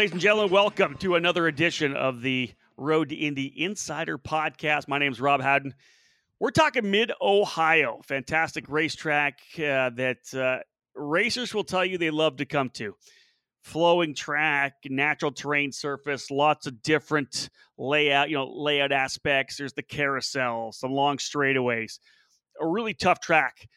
Ladies and gentlemen, welcome to another edition of the Road to Indy Insider Podcast. My name is Rob Howden. We're talking Mid Ohio, fantastic racetrack uh, that uh, racers will tell you they love to come to. Flowing track, natural terrain surface, lots of different layout, you know, layout aspects. There's the carousel, some long straightaways, a really tough track.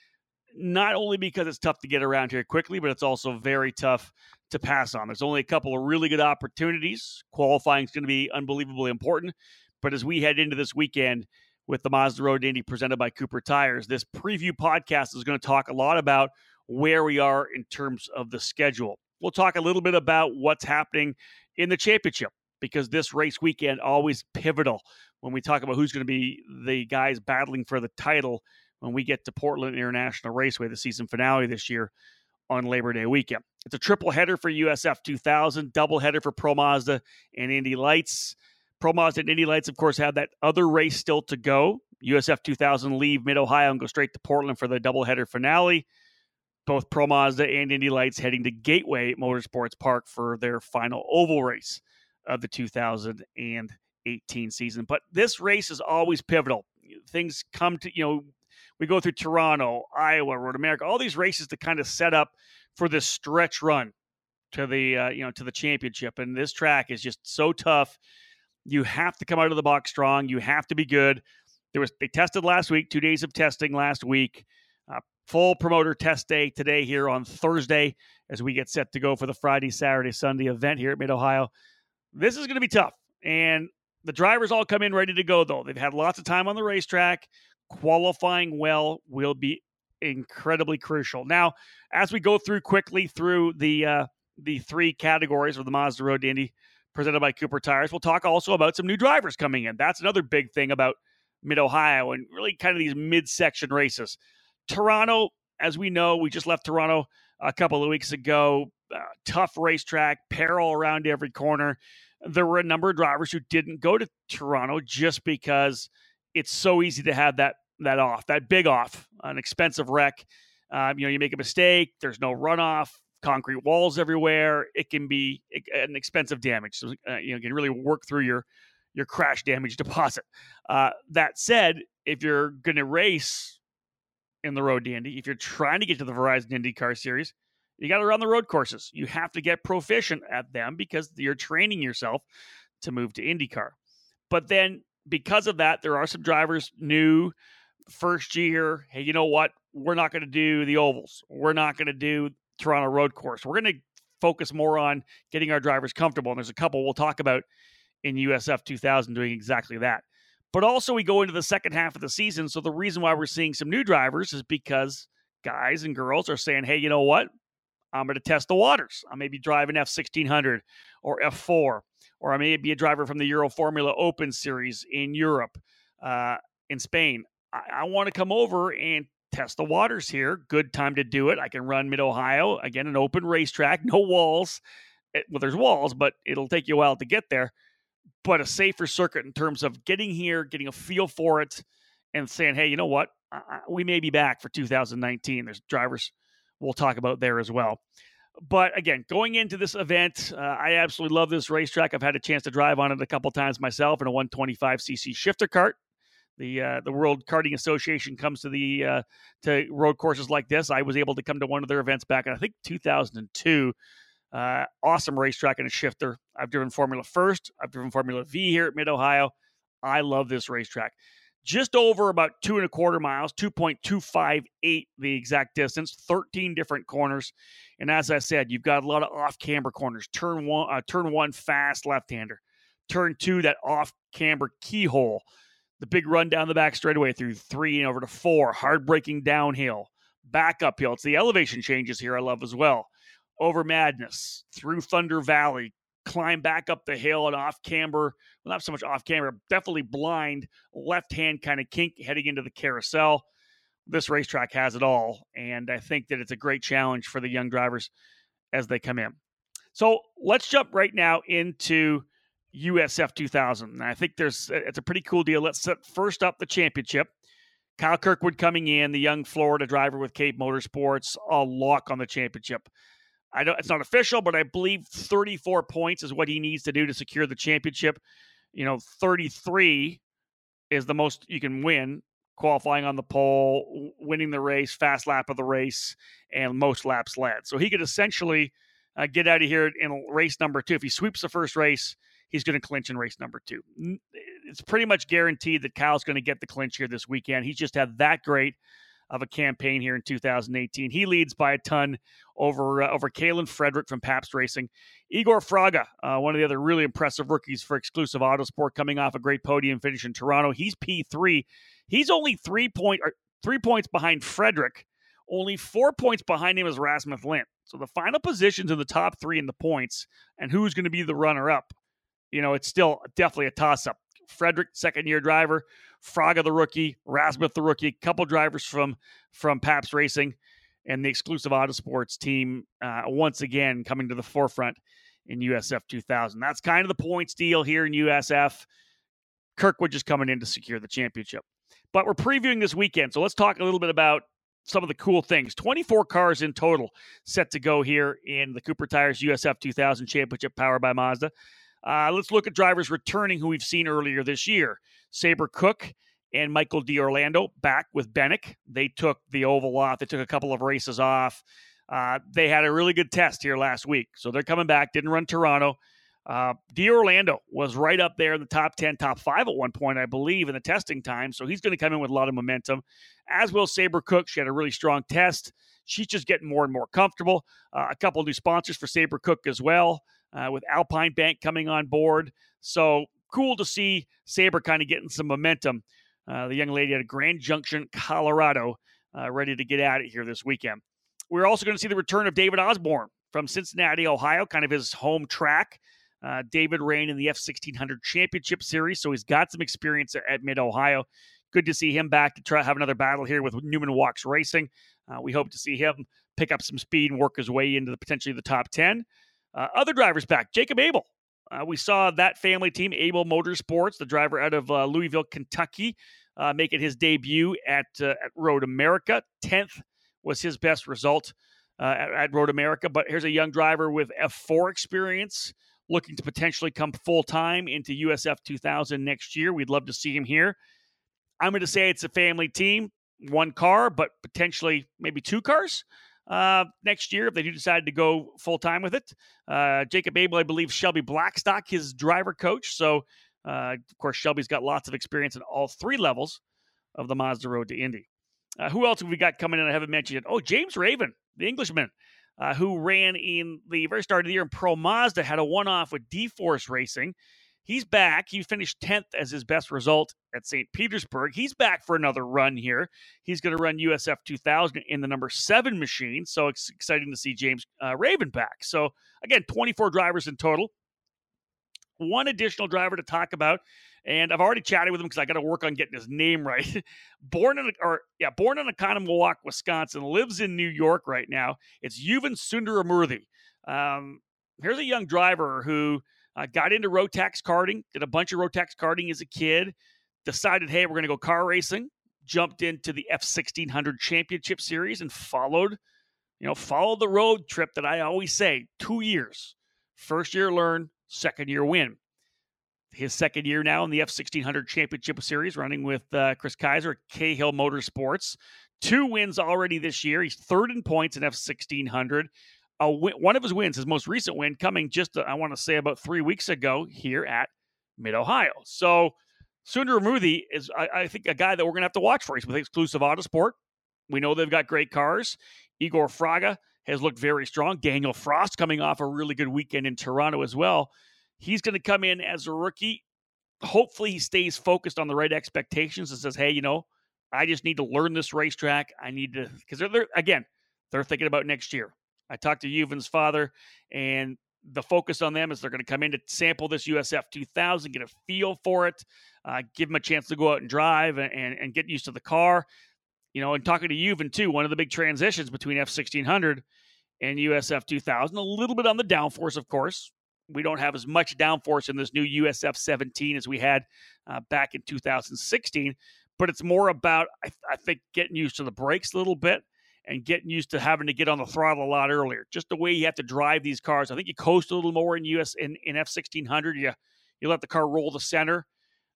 Not only because it's tough to get around here quickly, but it's also very tough to pass on. There's only a couple of really good opportunities. Qualifying is going to be unbelievably important. But as we head into this weekend with the Mazda Road Indy presented by Cooper Tires, this preview podcast is going to talk a lot about where we are in terms of the schedule. We'll talk a little bit about what's happening in the championship because this race weekend always pivotal when we talk about who's going to be the guys battling for the title when we get to Portland International Raceway, the season finale this year on Labor Day weekend. It's a triple header for USF 2000, double header for Pro Mazda and Indy Lights. Pro Mazda and Indy Lights, of course, have that other race still to go. USF 2000 leave Mid Ohio and go straight to Portland for the double header finale. Both Pro Mazda and Indy Lights heading to Gateway Motorsports Park for their final oval race of the 2018 season. But this race is always pivotal. Things come to, you know, we go through Toronto, Iowa, Road America, all these races to kind of set up for this stretch run to the uh, you know to the championship. And this track is just so tough. You have to come out of the box strong. You have to be good. There was they tested last week, two days of testing last week. Uh, full promoter test day today here on Thursday as we get set to go for the Friday, Saturday, Sunday event here at Mid Ohio. This is going to be tough, and the drivers all come in ready to go. Though they've had lots of time on the racetrack qualifying well will be incredibly crucial. Now, as we go through quickly through the uh, the three categories of the Mazda Road to Indy presented by Cooper Tires, we'll talk also about some new drivers coming in. That's another big thing about Mid Ohio and really kind of these midsection races. Toronto, as we know, we just left Toronto a couple of weeks ago. Uh, tough racetrack, peril around every corner. There were a number of drivers who didn't go to Toronto just because it's so easy to have that that off, that big off, an expensive wreck. Um, you know, you make a mistake, there's no runoff, concrete walls everywhere. It can be an expensive damage. So, uh, you know, you can really work through your your crash damage deposit. Uh, that said, if you're going to race in the road Indy, if you're trying to get to the Verizon IndyCar Series, you got to run the road courses. You have to get proficient at them because you're training yourself to move to IndyCar. But then because of that, there are some drivers new first year. Hey, you know what? We're not going to do the ovals. We're not going to do Toronto Road Course. We're going to focus more on getting our drivers comfortable. And there's a couple we'll talk about in USF 2000 doing exactly that. But also, we go into the second half of the season. So the reason why we're seeing some new drivers is because guys and girls are saying, hey, you know what? I'm going to test the waters. I may be driving F1600 or F4 or I may be a driver from the Euro Formula Open Series in Europe, uh, in Spain. I, I want to come over and test the waters here. Good time to do it. I can run Mid Ohio again, an open racetrack, no walls. It, eh, well, there's walls, but it'll take you a while to get there. But a safer circuit in terms of getting here, getting a feel for it, and saying, hey, you know what? we may be back for 2019. There's drivers we'll talk about there as well. But again, going into this event, uh, I absolutely love this racetrack. I've had a chance to drive on it a couple times myself in a 125cc shifter kart. The uh, the World Karting Association comes to the uh, to road courses like this. I was able to come to one of their events back in I think 2002. Uh, awesome racetrack and a shifter. I've driven Formula First. I've driven Formula V here at Mid Ohio. I love this racetrack just over about two and a quarter miles, 2.258 the exact distance, 13 different corners. And as I said, you've got a lot of off camber corners. Turn one, uh, turn one fast left hander. Turn two, that off camber keyhole. The big run down the back straightaway through three and over to four. Hard braking downhill, back uphill. It's the elevation changes here I love as well. Over Madness, through Thunder Valley, climb back up the hill and off camber. Well, not so much off camber, definitely blind left hand kind of kink heading into the carousel. This racetrack has it all. And I think that it's a great challenge for the young drivers as they come in. So let's jump right now into USF 2000. And I think there's it's a pretty cool deal. Let's set first up the championship. Kyle Kirkwood coming in, the young Florida driver with Cape Motorsports, a lock on the championship. I don't. It's not official, but I believe 34 points is what he needs to do to secure the championship. You know, 33 is the most you can win qualifying on the pole, winning the race, fast lap of the race, and most laps led. So he could essentially uh, get out of here in race number two. If he sweeps the first race, he's going to clinch in race number two. It's pretty much guaranteed that Kyle's going to get the clinch here this weekend. He's just had that great of a campaign here in 2018. He leads by a ton over uh, over Kalen Frederick from Pabst Racing. Igor Fraga, uh, one of the other really impressive rookies for exclusive Autosport, coming off a great podium finish in Toronto. He's P3. He's only three point three points behind Frederick. Only four points behind him is Rasmus Lindh. So the final positions in the top three in the points, and who's going to be the runner up? You know, it's still definitely a toss up. Frederick, second year driver, Fraga the rookie, Rasmus the rookie, couple drivers from from Pabst Racing, and the exclusive Autosports team uh, once again coming to the forefront in USF 2000. That's kind of the points deal here in USF. Kirkwood just coming in to secure the championship. But we're previewing this weekend, so let's talk a little bit about some of the cool things. 24 cars in total set to go here in the Cooper Tires USF 2000 Championship powered by Mazda. Uh, let's look at drivers returning who we've seen earlier this year. Saber Cook and Michael D'Orlando back with Benik. They took the oval off. They took a couple of races off. Uh, they had a really good test here last week, so they're coming back. Didn't run Toronto. Uh, D'Orlando was right up there in the top 10, top five at one point, I believe, in the testing time. So he's going to come in with a lot of momentum, as will Saber Cook. She had a really strong test. She's just getting more and more comfortable. Uh, a couple new sponsors for Saber Cook as well uh, with Alpine Bank coming on board. So cool to see Saber kind of getting some momentum. Uh, the young lady at Grand Junction, Colorado, uh, ready to get at it here this weekend. We're also going to see the return of David Osborne from Cincinnati, Ohio, kind of his home track. Uh, David ran in the F 1600 Championship Series, so he's got some experience at, Mid Ohio. Good to see him back to try have another battle here with Newman Wachs Racing. Uh, we hope to see him pick up some speed and work his way into the, potentially the top 10. Uh, other drivers back, Jacob Abel. Uh, we saw that family team, Abel Motorsports, the driver out of uh, Louisville, Kentucky, uh, making his debut at, uh, at Road America. 10th was his best result uh, at, at, Road America. But here's a young driver with F4 experience looking to potentially come full time into USF 2000 next year. We'd love to see him here. I'm going to say it's a family team, one car, but potentially maybe two cars uh, next year if they do decide to go full time with it. Uh, Jacob Abel, I believe Shelby Blackstock, his driver coach. So, uh, of course, Shelby's got lots of experience in all three levels of the Mazda Road to Indy. Uh, who else have we got coming in? I haven't mentioned yet. Oh, James Raven, the Englishman, uh, who ran in the very start of the year in Pro Mazda, had a one off with D Force Racing. He's back. He finished 10th as his best result at St. Petersburg. He's back for another run here. He's going to run USF 2000 in the number seven machine. So it's exciting to see James uh, Raven back. So, again, 24 drivers in total. One additional driver to talk about, and I've already chatted with him because I got to work on getting his name right. born in, or yeah, born in Oconomowoc, Wisconsin, lives in New York right now. It's Yuvan Sundaramurthy. Um, here's a young driver who uh, got into Rotax karting, did a bunch of Rotax karting as a kid, decided, hey, we're going to go car racing, jumped into the F 1600 Championship Series and followed, you know, followed the road trip that I always say two years. First year learn, second year win. His second year now in the F 1600 Championship Series, running with uh, Chris Kaiser at Cahill Motorsports. Two wins already this year. He's third in points in F 1600 a win, one of his wins, his most recent win, coming just, I want to say, about three weeks ago here at Mid Ohio. So Sundaramurthy is, I, I, think, a guy that we're going to have to watch for. He's with exclusive Autosport. We know they've got great cars. Igor Fraga has looked very strong. Daniel Frost coming off a really good weekend in Toronto as well. He's going to come in as a rookie. Hopefully, he stays focused on the right expectations and says, hey, you know, I just need to learn this racetrack. I need to, because they're, they're, again, they're thinking about next year. I talked to Yuvan's father, and the focus on them is they're going to come in to sample this USF 2000, get a feel for it, uh, give them a chance to go out and drive and, and, and get used to the car. You know, and talking to Yuvan too, one of the big transitions between F 1600 and USF 2000, a little bit on the downforce, of course. We don't have as much downforce in this new USF 17 as we had uh, back in 2016, but it's more about, I, I think, getting used to the brakes a little bit and getting used to having to get on the throttle a lot earlier. Just the way you have to drive these cars. I think you coast a little more in US in, in F sixteen hundred. You you let the car roll the center.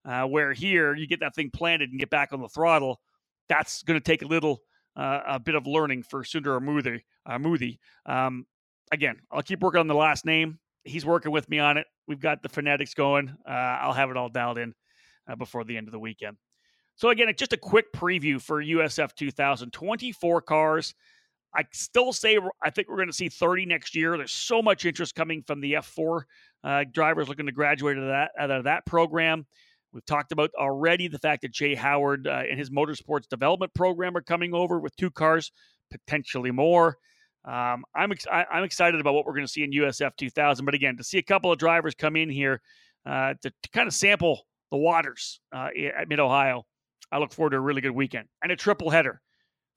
Uh, where here you get that thing planted and get back on the throttle. That's going to take a little uh, a bit of learning for Sundar Muthy. Uh, Um, again, I'll keep working on the last name. He's working with me on it. We've got the phonetics going. Uh, I'll have it all dialed in uh, before the end of the weekend. So again, just a quick preview for USF 2024 cars. I still say I think we're going to see 30 next year. There's so much interest coming from the F4 uh, drivers looking to graduate out of that out of that program. We've talked about already the fact that Jay Howard uh, and his motorsports development program are coming over with two cars, potentially more. Um, I'm ex- I, am excited about what we're going to see in USF 2000. But again, to see a couple of drivers come in here uh, to, to, kind of sample the waters uh, at Mid Ohio, I look forward to a really good weekend and a triple header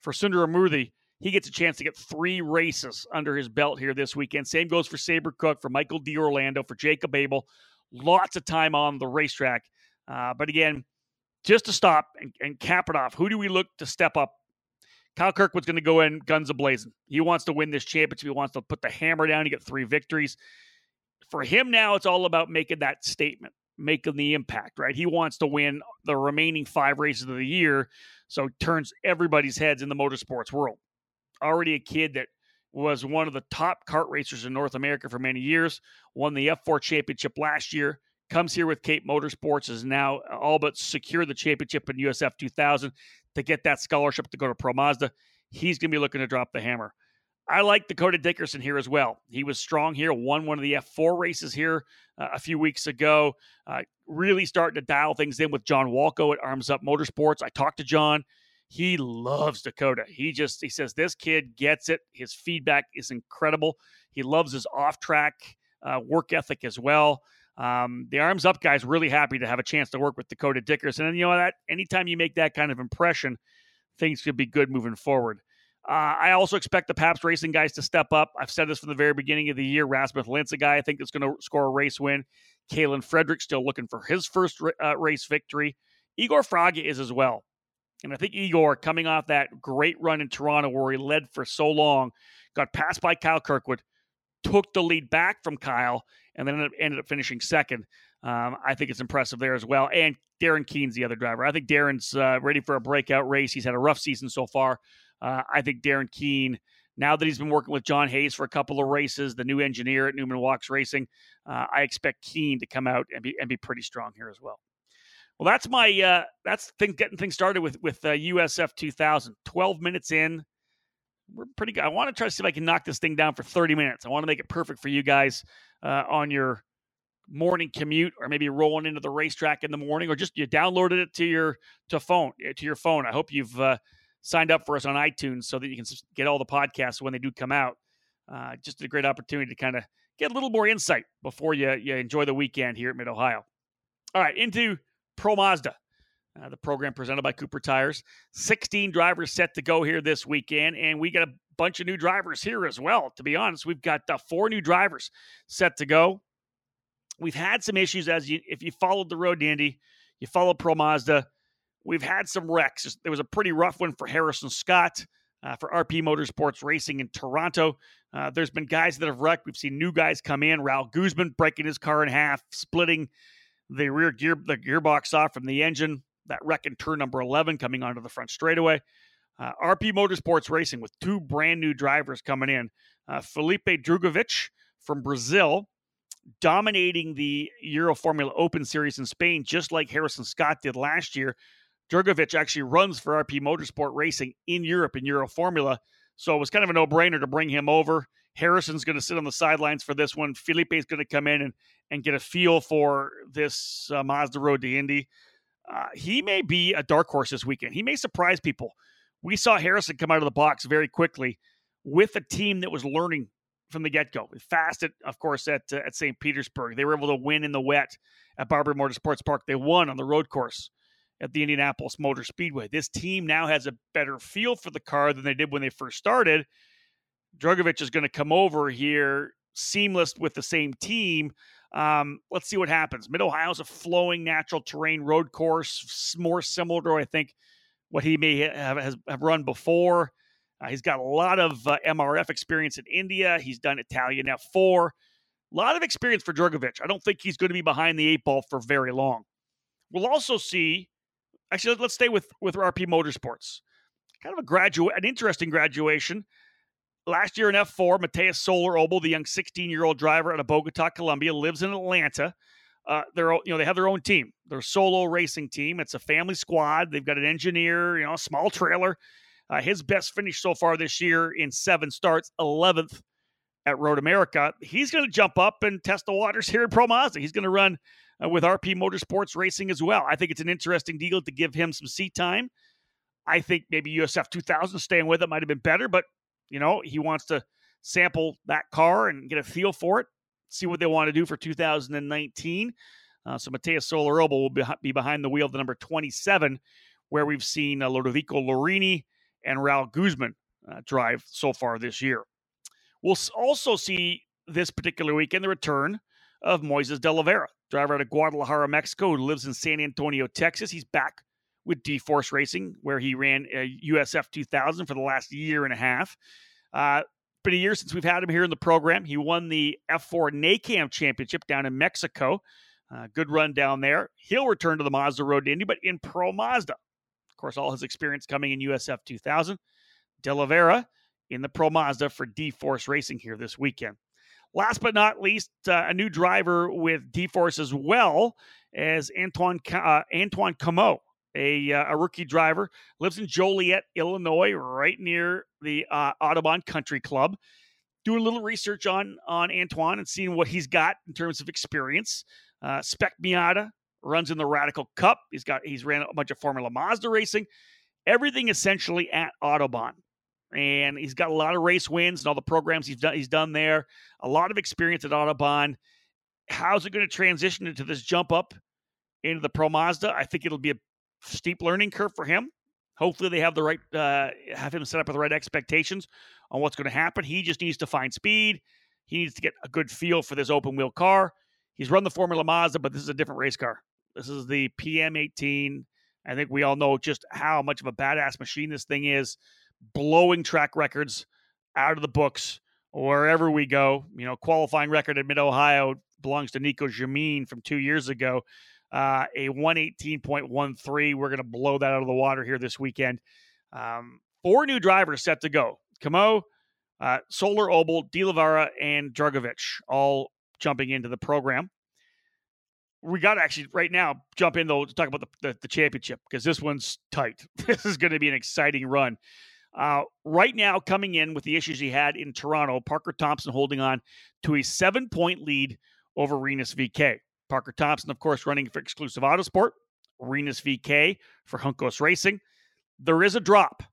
for Sundar Murthy. He gets a chance to get three races under his belt here this weekend. Same goes for Saber Cook, for Michael D'Orlando, for Jacob Abel. Lots of time on the racetrack. Uh, but again, just to stop and, and cap it off, who do we look to step up? Kyle Kirkwood's going to go in guns a blazing. He wants to win this championship. He wants to put the hammer down. He get three victories. For him now, it's all about making that statement making the impact, right? He wants to win the remaining five races of the year, so turns everybody's heads in the motorsports world. Already a kid that was one of the top kart racers in North America for many years, won the F4 championship last year, comes here with Cape Motorsports, is now all but secured the championship in USF 2000 to get that scholarship to go to Pro Mazda. He's going to be looking to drop the hammer. I like Dakota Dickerson here as well. He was strong here, won one of the F4 races here uh, a few weeks ago. Uh, really starting to dial things in with John Walco at Arms Up Motorsports. I talked to John. He loves Dakota. He just he says this kid gets it. His feedback is incredible. He loves his off track uh, work ethic as well. Um, the Arms Up guys really happy to have a chance to work with Dakota Dickerson. And you know that anytime you make that kind of impression, things could be good moving forward. Uh, I also expect the Pabst Racing guys to step up. I've said this from the very beginning of the year. Rasmus Lindh, a guy I think that's going to score a race win. Kalen Frederick still looking for his first uh, race victory. Igor Fraga is as well. And I think Igor, coming off that great run in Toronto where he led for so long, got passed by Kyle Kirkwood, took the lead back from Kyle, and then ended up, ended up finishing second. Um, I think it's impressive there as well. And Darren Keane's the other driver. I think Darren's uh, ready for a breakout race. He's had a rough season so far. Uh, I think Darren Keane, now that he's been working with John Hayes for a couple of races, the new engineer at Newman Wachs Racing, uh, I expect Keane to come out and be and be pretty strong here as well. Well, that's my uh, that's thing, getting things started with with uh, USF 2000. 12 minutes in, we're pretty good. I want to try to see if I can knock this thing down for 30 minutes. I want to make it perfect for you guys uh, on your morning commute or maybe rolling into the racetrack in the morning or just you downloaded it to your to phone to your phone i hope you've uh, signed up for us on iTunes so that you can get all the podcasts when they do come out. Uh, just a great opportunity to kind of get a little more insight before you, you enjoy the weekend here at Mid Ohio. All right, into Pro Mazda, uh, the program presented by Cooper Tires. 16 drivers set to go here this weekend, and we got a bunch of new drivers here as well. To be honest, we've got uh, four new drivers set to go. We've had some issues as you, if you followed the road, Andy, you follow Pro Mazda We've had some wrecks. There was a pretty rough one for Harrison Scott uh, for RP Motorsports Racing in Toronto. Uh, there's been guys that have wrecked. We've seen new guys come in. Raul Guzman breaking his car in half, splitting the rear gear, the gearbox off from the engine. That wreck in turn number 11 coming onto the front straightaway. Uh, RP Motorsports Racing with two brand new drivers coming in. Uh, Felipe Drugovich from Brazil, dominating the Euro Formula Open Series in Spain, just like Harrison Scott did last year. Drugovich actually runs for RP Motorsport Racing in Europe in Euro Formula. So it was kind of a no brainer to bring him over. Harrison's going to sit on the sidelines for this one. Felipe is going to come in and, and get a feel for this uh, Mazda Road to Indy. Uh, he may be a dark horse this weekend. He may surprise people. We saw Harrison come out of the box very quickly with a team that was learning from the get go. Fast, at, of course, at uh, at St. Petersburg. They were able to win in the wet at Barber Motorsports Park. They won on the road course at the Indianapolis Motor Speedway. This team now has a better feel for the car than they did when they first started. Drugovich is going to come over here seamless with the same team. Um, let's see what happens. Mid Ohio is a flowing natural terrain road course, more similar to I think what he may have have run before. Uh, he's got a lot of uh, MRF experience in India. He's done Italian F4. A lot of experience for Drugovich. I don't think he's going to be behind the eight ball for very long. We'll also see. Actually, let's stay with with RP Motorsports. Kind of a graduate, an interesting graduation. Last year in F4, Mateus Solar Obel, the young 16 year old driver out of Bogota, Colombia, lives in Atlanta. Uh, they're you know they have their own team, their solo racing team. It's a family squad. They've got an engineer, you know, a small trailer. Uh, his best finish so far this year in seven starts, 11th at Road America. He's going to jump up and test the waters here in Pro Mazda. He's going to run uh, with RP Motorsports Racing as well. I think it's an interesting deal to give him some seat time. I think maybe USF 2000 staying with it might have been better, but you know he wants to sample that car and get a feel for it see what they want to do for 2019. Uh, so Mateus Solar Obel will be, be, behind the wheel the number 27, where we've seen uh, Lodovico Lorini and Raul Guzman uh, drive so far this year. We'll also see this particular weekend the return of Moises de la Vara, driver out of Guadalajara, Mexico, who lives in San Antonio, Texas. He's back with D Force Racing, where he ran USF 2000 for the last year and a half. Uh, been a year since we've had him here in the program. He won the F4 NACAM championship down in Mexico. Uh, good run down there. He'll return to the Mazda Road to Indy, but in Pro Mazda. Course, all his experience coming in USF 2000. De la Vara in the Pro Mazda for D Force Racing here this weekend. Last but not least, uh, a new driver with D Force as well as Antoine uh, Antoine Camo a, uh, a rookie driver, lives in Joliet, Illinois, right near the uh, Autobahn Country Club. Doing a little research on on Antoine and seeing what he's got in terms of experience. Uh, Spec Miata runs in the Radical Cup. He's got he's ran a bunch of Formula Mazda racing, everything essentially at Autobahn, and he's got a lot of race wins and all the programs he's done he's done there. A lot of experience at Autobahn. How's it going to transition into this jump up into the Pro Mazda? I think it'll be a steep learning curve for him. Hopefully, they have the right uh, have him set up with the right expectations on what's going to happen. He just needs to find speed. He needs to get a good feel for this open wheel car. He's run the Formula Mazda, but this is a different race car. This is the PM18. I think we all know just how much of a badass machine this thing is, blowing track records out of the books wherever we go. You know, qualifying record at Mid Ohio belongs to Nico Jamin from two years ago uh, a 118.13. We're going to blow that out of the water here this weekend. Um, four new drivers set to go. Camo, uh, Solar Obel, De la Vara, and Drugovich all jumping into the program. We got to actually right now jump in though to talk about the, the, the championship because this one's tight. this is going to be an exciting run. Uh, right now, coming in with the issues he had in Toronto, Parker Thompson holding on to a seven point lead over Rinus VeeKay. Parker Thompson, of course, running for exclusive Autosport. Rinus VeeKay for Juncos Racing. There is a drop.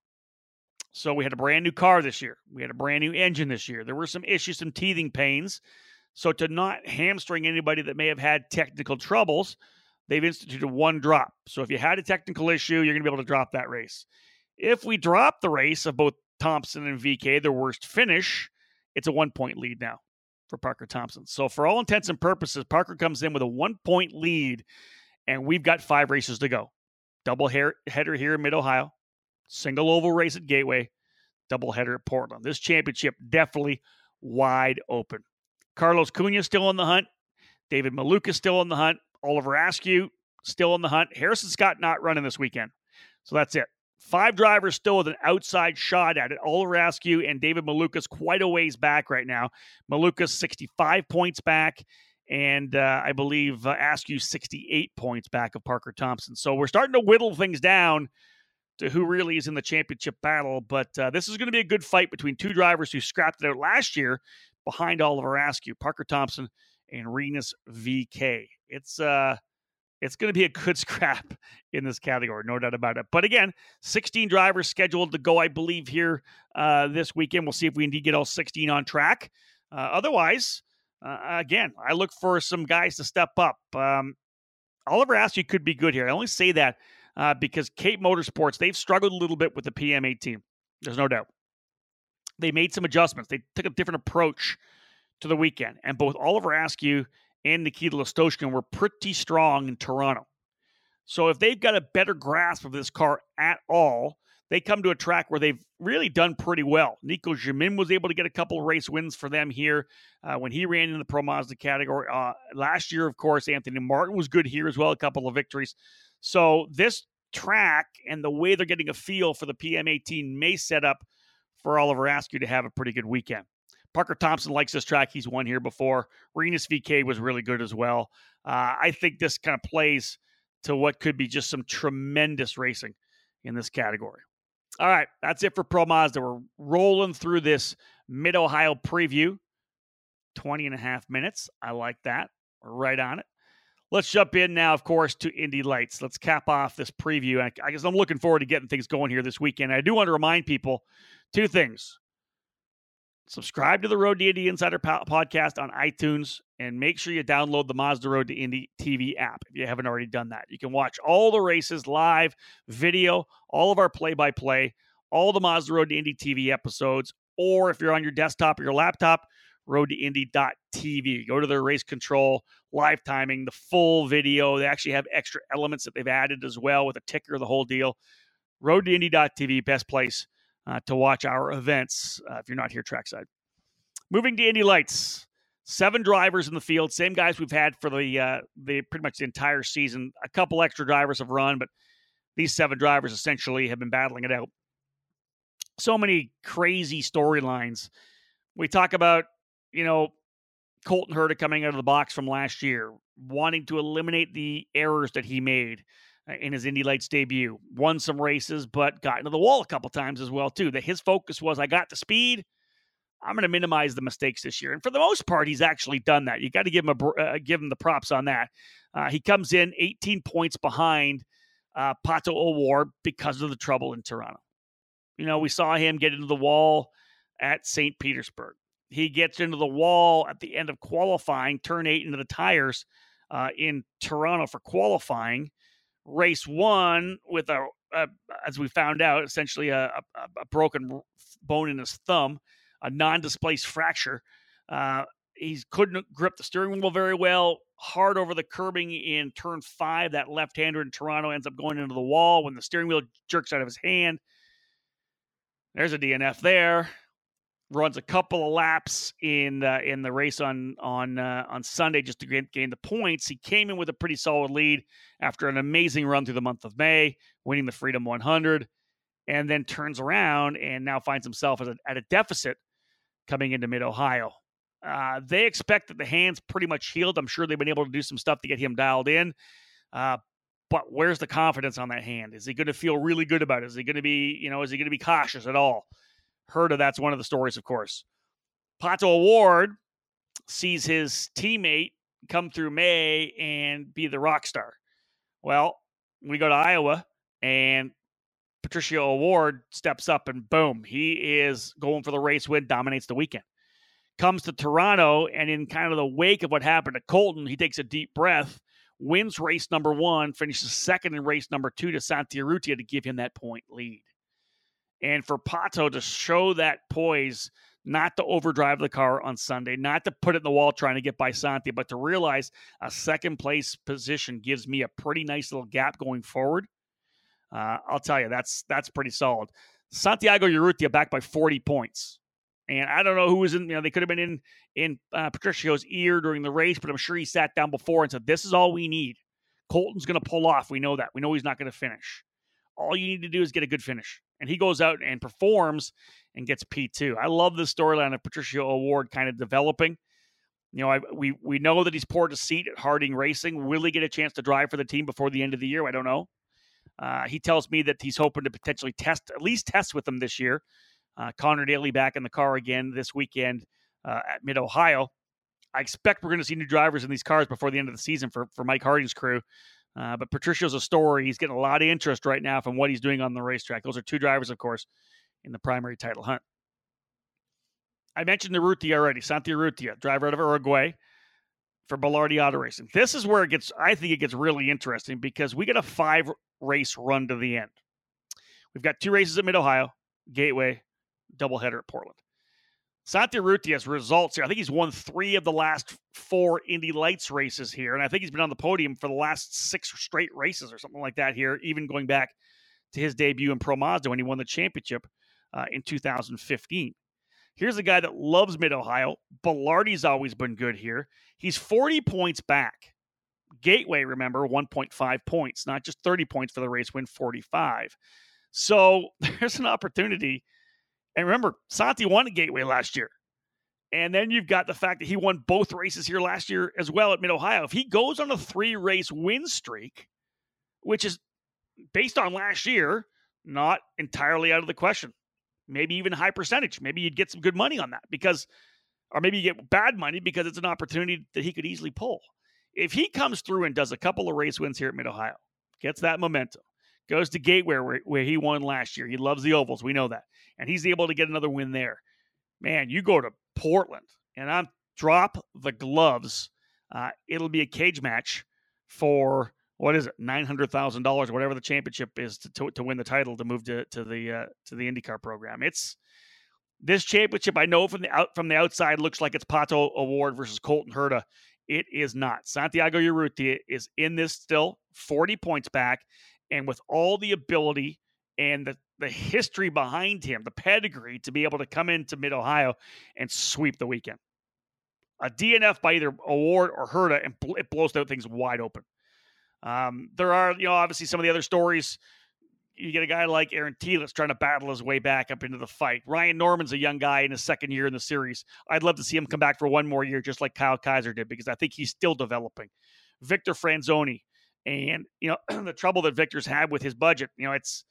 So we had a brand new car this year. We had a brand new engine this year. There were some issues, some teething pains. So to not hamstring anybody that may have had technical troubles, they've instituted one drop. So if you had a technical issue, you're going to be able to drop that race. If we drop the race of both Thompson and VeeKay, their worst finish, it's a one point lead now for Parker Thompson. So, for all intents and purposes, Parker comes in with a one point lead, and we've got five races to go. Double header here in Mid Ohio, single oval race at Gateway, double header at Portland. This championship definitely wide open. Carlos Cunha still on the hunt. David Malukas still on the hunt. Oliver Askew still on the hunt. Harrison Scott not running this weekend. So that's it. Five drivers still with an outside shot at it. Oliver Askew and David Malukas quite a ways back right now. Malukas 65 points back, and uh, I believe uh, Askew 68 points back of Parker Thompson. So we're starting to whittle things down to who really is in the championship battle. But uh, this is going to be a good fight between two drivers who scrapped it out last year behind Oliver Askew, Parker Thompson and Rinus VeeKay. It's uh it's going to be a good scrap in this category, no doubt about it. But again, 16 drivers scheduled to go, I believe, here uh, this weekend. We'll see if we indeed get all 16 on track. Uh, otherwise, uh, again, I look for some guys to step up. Um, Oliver Askew could be good here. I only say that uh, because Cape Motorsports, they've struggled a little bit with the PM18. There's no doubt. They made some adjustments. They took a different approach to the weekend. And both Oliver Askew and Nikita Lastochkin were pretty strong in Toronto. So if they've got a better grasp of this car at all, they come to a track where they've really done pretty well. Nico Jamin was able to get a couple race wins for them here uh, when he ran in the Pro Mazda category. Uh, last year, of course, Anthony Martin was good here as well, a couple of victories. So this track and the way they're getting a feel for the PM18 may set up for Oliver Askew to have a pretty good weekend. Parker Thompson likes this track. He's won here before. Rinus VeeKay was really good as well. Uh, I think this kind of plays to what could be just some tremendous racing in this category. All right, that's it for Pro Mazda. We're rolling through this Mid Ohio preview. 20 and a half minutes. I like that. We're right on it. Let's jump in now, of course, to Indy Lights. Let's cap off this preview. I guess I'm looking forward to getting things going here this weekend. I do want to remind people two things subscribe to the Road to Indy Insider podcast on iTunes and make sure you download the Mazda Road to Indy TV app if you haven't already done that. You can watch all the races live, video, all of our play by play, all the Mazda Road to Indy TV episodes, or if you're on your desktop or your laptop, roadtoindy.tv. Go to their race control, live timing, the full video. They actually have extra elements that they've added as well with a ticker, the whole deal. Roadtoindy.tv, best place uh, to watch our events uh, if you're not here trackside. Moving to Indy Lights, seven drivers in the field, same guys we've had for the uh, the pretty much the entire season. A couple extra drivers have run, but these seven drivers essentially have been battling it out. So many crazy storylines. We talk about, you know, Colton Herta coming out of the box from last year, wanting to eliminate the errors that he made. Uh, in his Indy Lights debut. Won some races, but got into the wall a couple times as well too. That his focus was, I got the speed. I'm going to minimize the mistakes this year, and for the most part, he's actually done that. You got to give him a uh, give him the props on that. Uh, he comes in 18 points behind uh, Pato O'Ward because of the trouble in Toronto. You know, we saw him get into the wall at St. Petersburg. He gets into the wall at the end of qualifying, turn eight into the tires uh, in Toronto for qualifying race one with a, a as we found out, essentially a, a, a, broken bone in his thumb, a non-displaced fracture. Uh, he couldn't grip the steering wheel very well. Hard over the curbing in turn five. That left-hander in Toronto ends up going into the wall when the steering wheel jerks out of his hand. There's a DNF there runs a couple of laps in uh, in the race on on uh, on Sunday just to gain, gain, the points. He came in with a pretty solid lead after an amazing run through the month of May, winning the Freedom 100, and then turns around and now finds himself at a, at a deficit coming into Mid Ohio. Uh, they expect that the hand's pretty much healed. I'm sure they've been able to do some stuff to get him dialed in. Uh, but where's the confidence on that hand? Is he going to feel really good about it? Is he going to be, you know, is he going to be cautious at all? Herta that's one of the stories, of course. Pato O'Ward sees his teammate come through May and be the rock star. Well, we go to Iowa and Patricio O'Ward steps up and boom, he is going for the race win, dominates the weekend. Comes to Toronto and in kind of the wake of what happened to Colton, he takes a deep breath, wins race number one, finishes second in race number two to Santi Urrutia to give him that point lead. And for Pato to show that poise, not to overdrive the car on Sunday, not to put it in the wall trying to get by Santi, but to realize a second place position gives me a pretty nice little gap going forward. Uh, I'll tell you, that's that's pretty solid. Santiago Urrutia back by 40 points. And I don't know who was in, you know, they could have been in in uh, Patricio's ear during the race, but I'm sure he sat down before and said, This is all we need. Colton's going to pull off. We know that. We know he's not going to finish. All you need to do is get a good finish and he goes out and performs and gets P2. I love the storyline of Patricio O'Ward kind of developing. You know, I, we we know that he's poured a seat at Harding Racing. Will he get a chance to drive for the team before the end of the year? I don't know. Uh, he tells me that he's hoping to potentially test, at least test with them this year. Uh, Connor Daly back in the car again this weekend uh, at Mid Ohio. I expect we're going to see new drivers in these cars before the end of the season for, for Mike Harding's crew. Uh, but Patricio's a story. He's getting a lot of interest right now from what he's doing on the racetrack. Those are two drivers, of course, in the primary title hunt. I mentioned the Urrutia already. Santi Urrutia, driver out of Uruguay for Belardi Auto Racing. This is where it gets, I think it gets really interesting because we get a five race run to the end. We've got two races at Mid Ohio, Gateway, doubleheader at Portland. Santi Urrutia's results here. I think he's won three of the last four Indy Lights races here, and I think he's been on the podium for the last six straight races or something like that here, even going back to his debut in Pro Mazda when he won the championship uh, in 2015. Here's a guy that loves Mid Ohio. Belardi's always been good here. He's 40 points back. Gateway, remember, 1.5 points, not just 30 points for the race win, 45. So there's an opportunity. And remember, Santi won at Gateway last year. And then you've got the fact that he won both races here last year as well at Mid Ohio. If he goes on a three race win streak, which is based on last year, not entirely out of the question. Maybe even high percentage. Maybe you'd get some good money on that because, or maybe you get bad money because it's an opportunity that he could easily pull. If he comes through and does a couple of race wins here at Mid Ohio, gets that momentum, goes to Gateway where, where he won last year. He loves the ovals. We know that. And he's able to get another win there. Man, you go to Portland and I'm drop the gloves. Uh, it'll be a cage match for what is it, nine hundred thousand dollars, whatever the championship is to, to, to win the title to move to to the uh, to the IndyCar program. It's this championship. I know from the out from the outside looks like it's Pato O'Ward versus Colton Herta. It is not. Santiago Urrutia is in this still, forty points back, and with all the ability and the the history behind him, the pedigree to be able to come into Mid Ohio and sweep the weekend. A DNF by either O'Ward or Herta, and it blows out things wide open. Um, there are, you know, obviously some of the other stories. You get a guy like Aaron Telitz trying to battle his way back up into the fight. Ryan Norman's a young guy in his second year in the series. I'd love to see him come back for one more year, just like Kyle Kaiser did, because I think he's still developing. Victor Franzoni, and you know the trouble that Victor's had with his budget. You know, it's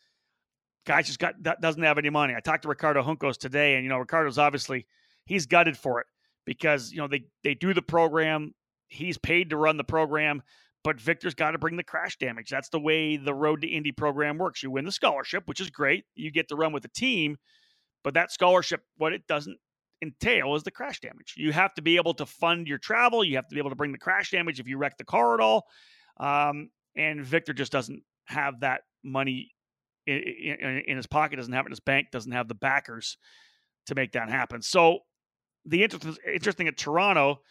guys just got that doesn't have any money. I talked to Ricardo Juncos today, and you know Ricardo's obviously he's gutted for it because you know they they do the program. He's paid to run the program but Victor's got to bring the crash damage. That's the way the Road to Indy program works. You win the scholarship, which is great. You get to run with the team, but that scholarship, what it doesn't entail is the crash damage. You have to be able to fund your travel. You have to be able to bring the crash damage if you wreck the car at all. Um, and Victor just doesn't have that money in, in, in, his pocket, doesn't have it in his bank, doesn't have the backers to make that happen. So the inter- interesting at Toronto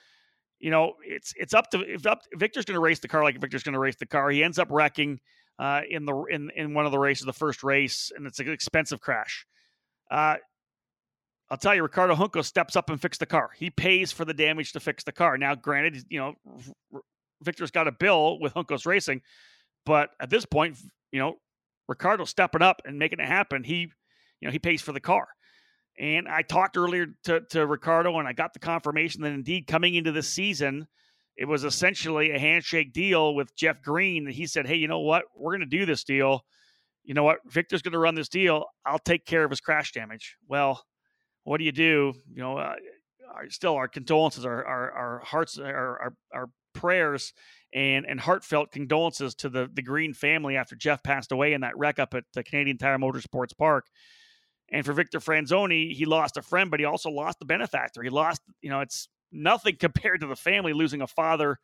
you know, it's it's up to if up Victor's going to race the car like Victor's going to race the car. He ends up wrecking uh, in the in in one of the races, the first race, and it's an expensive crash. Uh, I'll tell you, Ricardo Juncos steps up and fixes the car. He pays for the damage to fix the car. Now, granted, you know, Victor's got a bill with Juncos Racing, but at this point, you know, Ricardo stepping up and making it happen. He, you know, he pays for the car. And I talked earlier to, to Ricardo, and I got the confirmation that indeed coming into this season, it was essentially a handshake deal with Jeff Green. That he said, "Hey, you know what? We're going to do this deal. You know what? Victor's going to run this deal. I'll take care of his crash damage." Well, what do you do? You know, uh, still our condolences, our our, our hearts, our, our, our prayers, and and heartfelt condolences to the the Green family after Jeff passed away in that wreck up at the Canadian Tire Motorsports Park. And for Victor Franzoni, he lost a friend, but he also lost the benefactor. He lost, you know, it's nothing compared to the family losing a father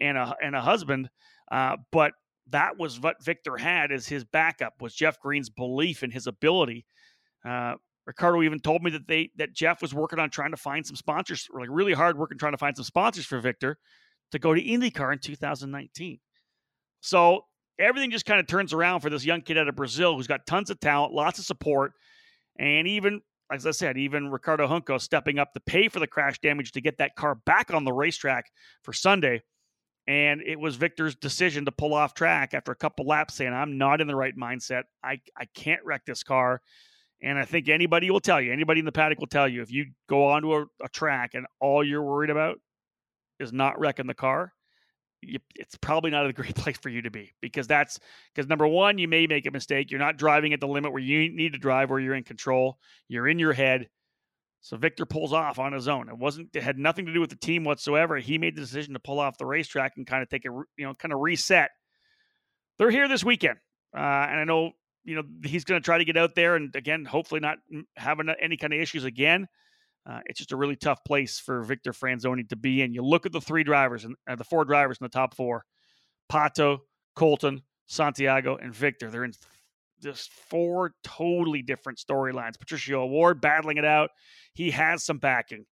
and a and a husband. Uh, but that was what Victor had as his backup was Jeff Green's belief in his ability. Uh, Ricardo even told me that they that Jeff was working on trying to find some sponsors, like really hard working trying to find some sponsors for Victor to go to IndyCar in 2019. So everything just kind of turns around for this young kid out of Brazil who's got tons of talent, lots of support. And even, as I said, even Ricardo Juncos stepping up to pay for the crash damage to get that car back on the racetrack for Sunday. And it was Victor's decision to pull off track after a couple laps saying, I'm not in the right mindset. I, I can't wreck this car. And I think anybody will tell you, anybody in the paddock will tell you, if you go onto a, a track and all you're worried about is not wrecking the car, it's probably not a great place for you to be because that's because number one, you may make a mistake. You're not driving at the limit where you need to drive, where you're in control. You're in your head. So Victor pulls off on his own. It wasn't. It had nothing to do with the team whatsoever. He made the decision to pull off the racetrack and kind of take a you know kind of reset. They're here this weekend, uh, and I know you know he's going to try to get out there and again, hopefully not having any kind of issues again. Uh, it's just a really tough place for Victor Franzoni to be in. You look at the three drivers and uh, the four drivers in the top four: Pato, Colton, Santiago, and Victor. They're in just four totally different storylines. Patricio O'Ward battling it out. He has some backing,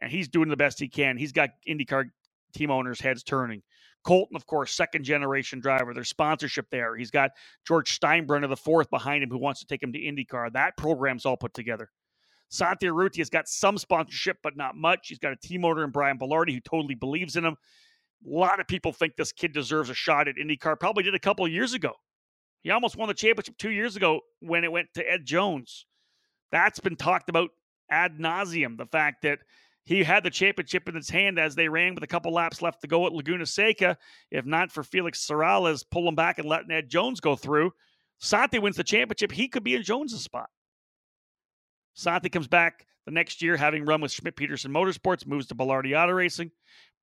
and he's doing the best he can. He's got IndyCar team owners' heads turning. Colton, of course, second generation driver. There's sponsorship there. He's got George Steinbrenner, the fourth behind him, who wants to take him to IndyCar. That program's all put together. Santi Urrutia has got some sponsorship, but not much. He's got a team owner in Brian Belardi who totally believes in him. A lot of people think this kid deserves a shot at IndyCar. Probably did a couple years ago. He almost won the championship two years ago when it went to Ed Jones. That's been talked about ad nauseum. The fact that he had the championship in his hand as they ran with a couple laps left to go at Laguna Seca. If not for Felix Serralles pulling back and letting Ed Jones go through, Santi wins the championship. He could be in Jones's spot. Santi comes back the next year, having run with Schmidt Peterson Motorsports, moves to Belardi Auto Racing,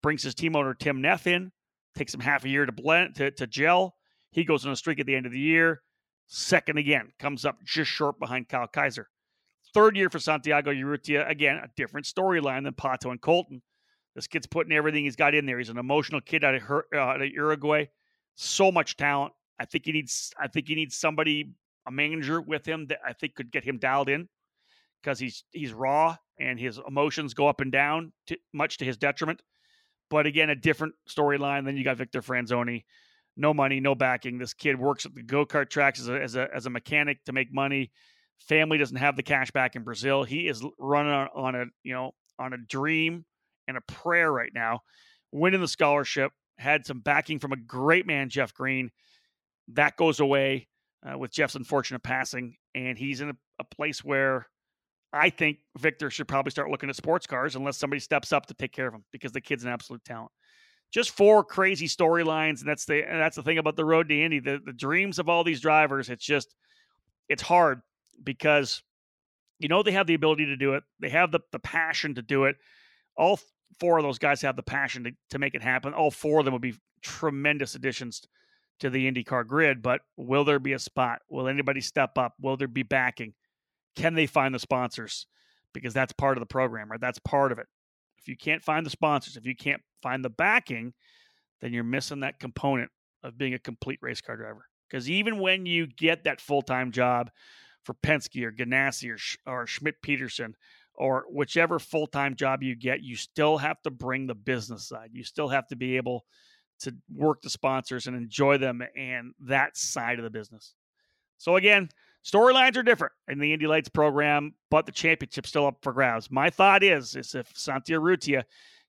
brings his team owner Tim Neff in, takes him half a year to blend to, to gel. He goes on a streak at the end of the year. Second again, comes up just short behind Kyle Kaiser. Third year for Santiago Urrutia. Again, a different storyline than Pato and Colton. This kid's putting everything he's got in there. He's an emotional kid out of, her, uh, out of Uruguay. So much talent. I think he needs. I think he needs somebody, a manager with him that I think could get him dialed in, because he's he's raw and his emotions go up and down, to, much to his detriment. But again, a different storyline. Then you got Victor Franzoni, no money, no backing. This kid works at the go kart tracks as a, as a as a mechanic to make money. Family doesn't have the cash back in Brazil. He is running on, a you know on a dream and a prayer right now, winning the scholarship. Had some backing from a great man, Jeff Green. That goes away uh, with Jeff's unfortunate passing, and he's in a, a place where I think Victor should probably start looking at sports cars unless somebody steps up to take care of him because the kid's an absolute talent. Just four crazy storylines, and that's the and that's the thing about the road to Indy. The the dreams of all these drivers. It's just it's hard because you know they have the ability to do it. They have the, the passion to do it. All four of those guys have the passion to, to make it happen. All four of them would be tremendous additions to the IndyCar grid. But will there be a spot? Will anybody step up? Will there be backing? Can they find the sponsors? Because that's part of the program, right? That's part of it. If you can't find the sponsors, if you can't find the backing, then you're missing that component of being a complete race car driver. Because even when you get that full time job, for Penske or Ganassi or, or Schmidt Peterson or whichever full time job you get, you still have to bring the business side. You still have to be able to work the sponsors and enjoy them and that side of the business. So, again, storylines are different in the Indy Lights program, but the championship's still up for grabs. My thought is, is if Santi Urrutia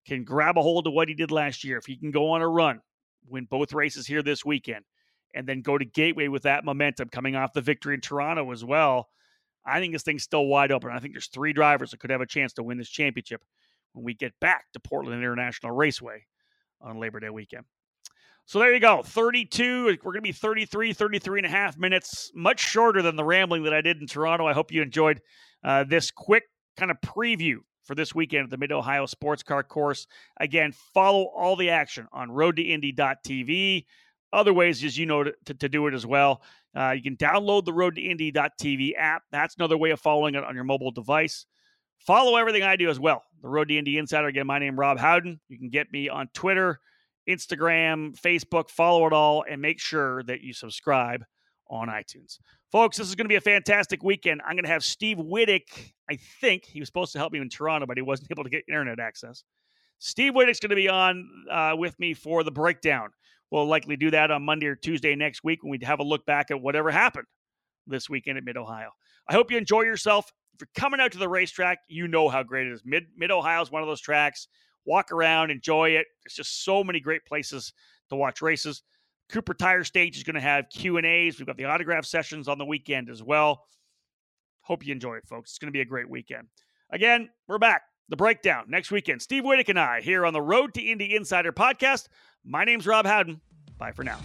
can grab a hold of what he did last year, if he can go on a run, win both races here this weekend, and then go to Gateway with that momentum coming off the victory in Toronto as well. I think this thing's still wide open. I think there's three drivers that could have a chance to win this championship when we get back to Portland International Raceway on Labor Day weekend. So there you go. 32. We're going to be 33, 33 and a half minutes, much shorter than the rambling that I did in Toronto. I hope you enjoyed uh, this quick kind of preview for this weekend at the Mid Ohio Sports Car Course. Again, follow all the action on roadtoindy.tv other ways, as you know, to, to, do it as well. Uh, you can download the Road to Indy.tv app. That's another way of following it on your mobile device. Follow everything I do as well. The Road to Indy Insider. Again, my name Rob Howden. You can get me on Twitter, Instagram, Facebook. Follow it all, and make sure that you subscribe on iTunes. Folks, this is going to be a fantastic weekend. I'm going to have Steve Wittich. I think he was supposed to help me in Toronto, but he wasn't able to get internet access. Steve Wittich's going to be on uh, with me for the breakdown. We'll likely do that on Monday or Tuesday next week when we have a look back at whatever happened this weekend at Mid Ohio. I hope you enjoy yourself. If you're coming out to the racetrack, you know how great it is. Mid Mid Ohio is one of those tracks. Walk around, enjoy it. There's just so many great places to watch races. Cooper Tire Stage is going to have Q and A's. We've got the autograph sessions on the weekend as well. Hope you enjoy it, folks. It's going to be a great weekend. Again, we're back. The breakdown next weekend. Steve Wittich and I here on the Road to Indy Insider podcast. My name's Rob Howden. Bye for now.